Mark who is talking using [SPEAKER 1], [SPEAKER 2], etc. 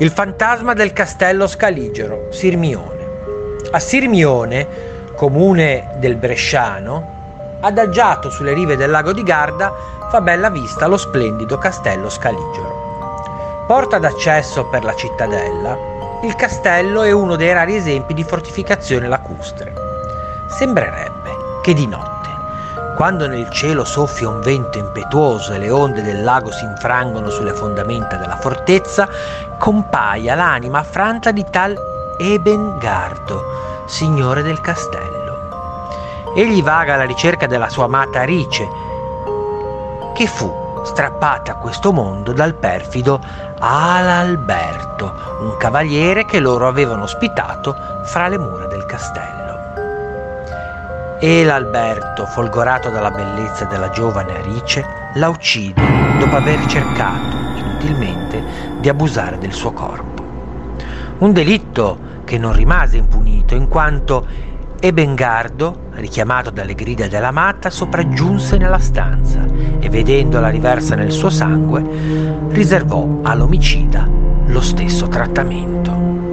[SPEAKER 1] il fantasma del castello Scaligero, Sirmione. A Sirmione, comune del Bresciano, adagiato sulle rive del lago di Garda, fa bella vista lo splendido castello Scaligero. Porta d'accesso per la cittadella, il castello è uno dei rari esempi di fortificazione lacustre. Sembrerebbe che di notte quando nel cielo soffia un vento impetuoso e le onde del lago si infrangono sulle fondamenta della fortezza, compaia l'anima affranta di tal Ebengardo, signore del castello. Egli vaga alla ricerca della sua amata Arice, che fu strappata a questo mondo dal perfido Alalberto, un cavaliere che loro avevano ospitato fra le mura del castello. E l'Alberto, folgorato dalla bellezza della giovane Arice, la uccide dopo aver cercato inutilmente di abusare del suo corpo. Un delitto che non rimase impunito in quanto Ebengardo, richiamato dalle grida dell'amata, sopraggiunse nella stanza e vedendola riversa nel suo sangue, riservò all'omicida lo stesso trattamento.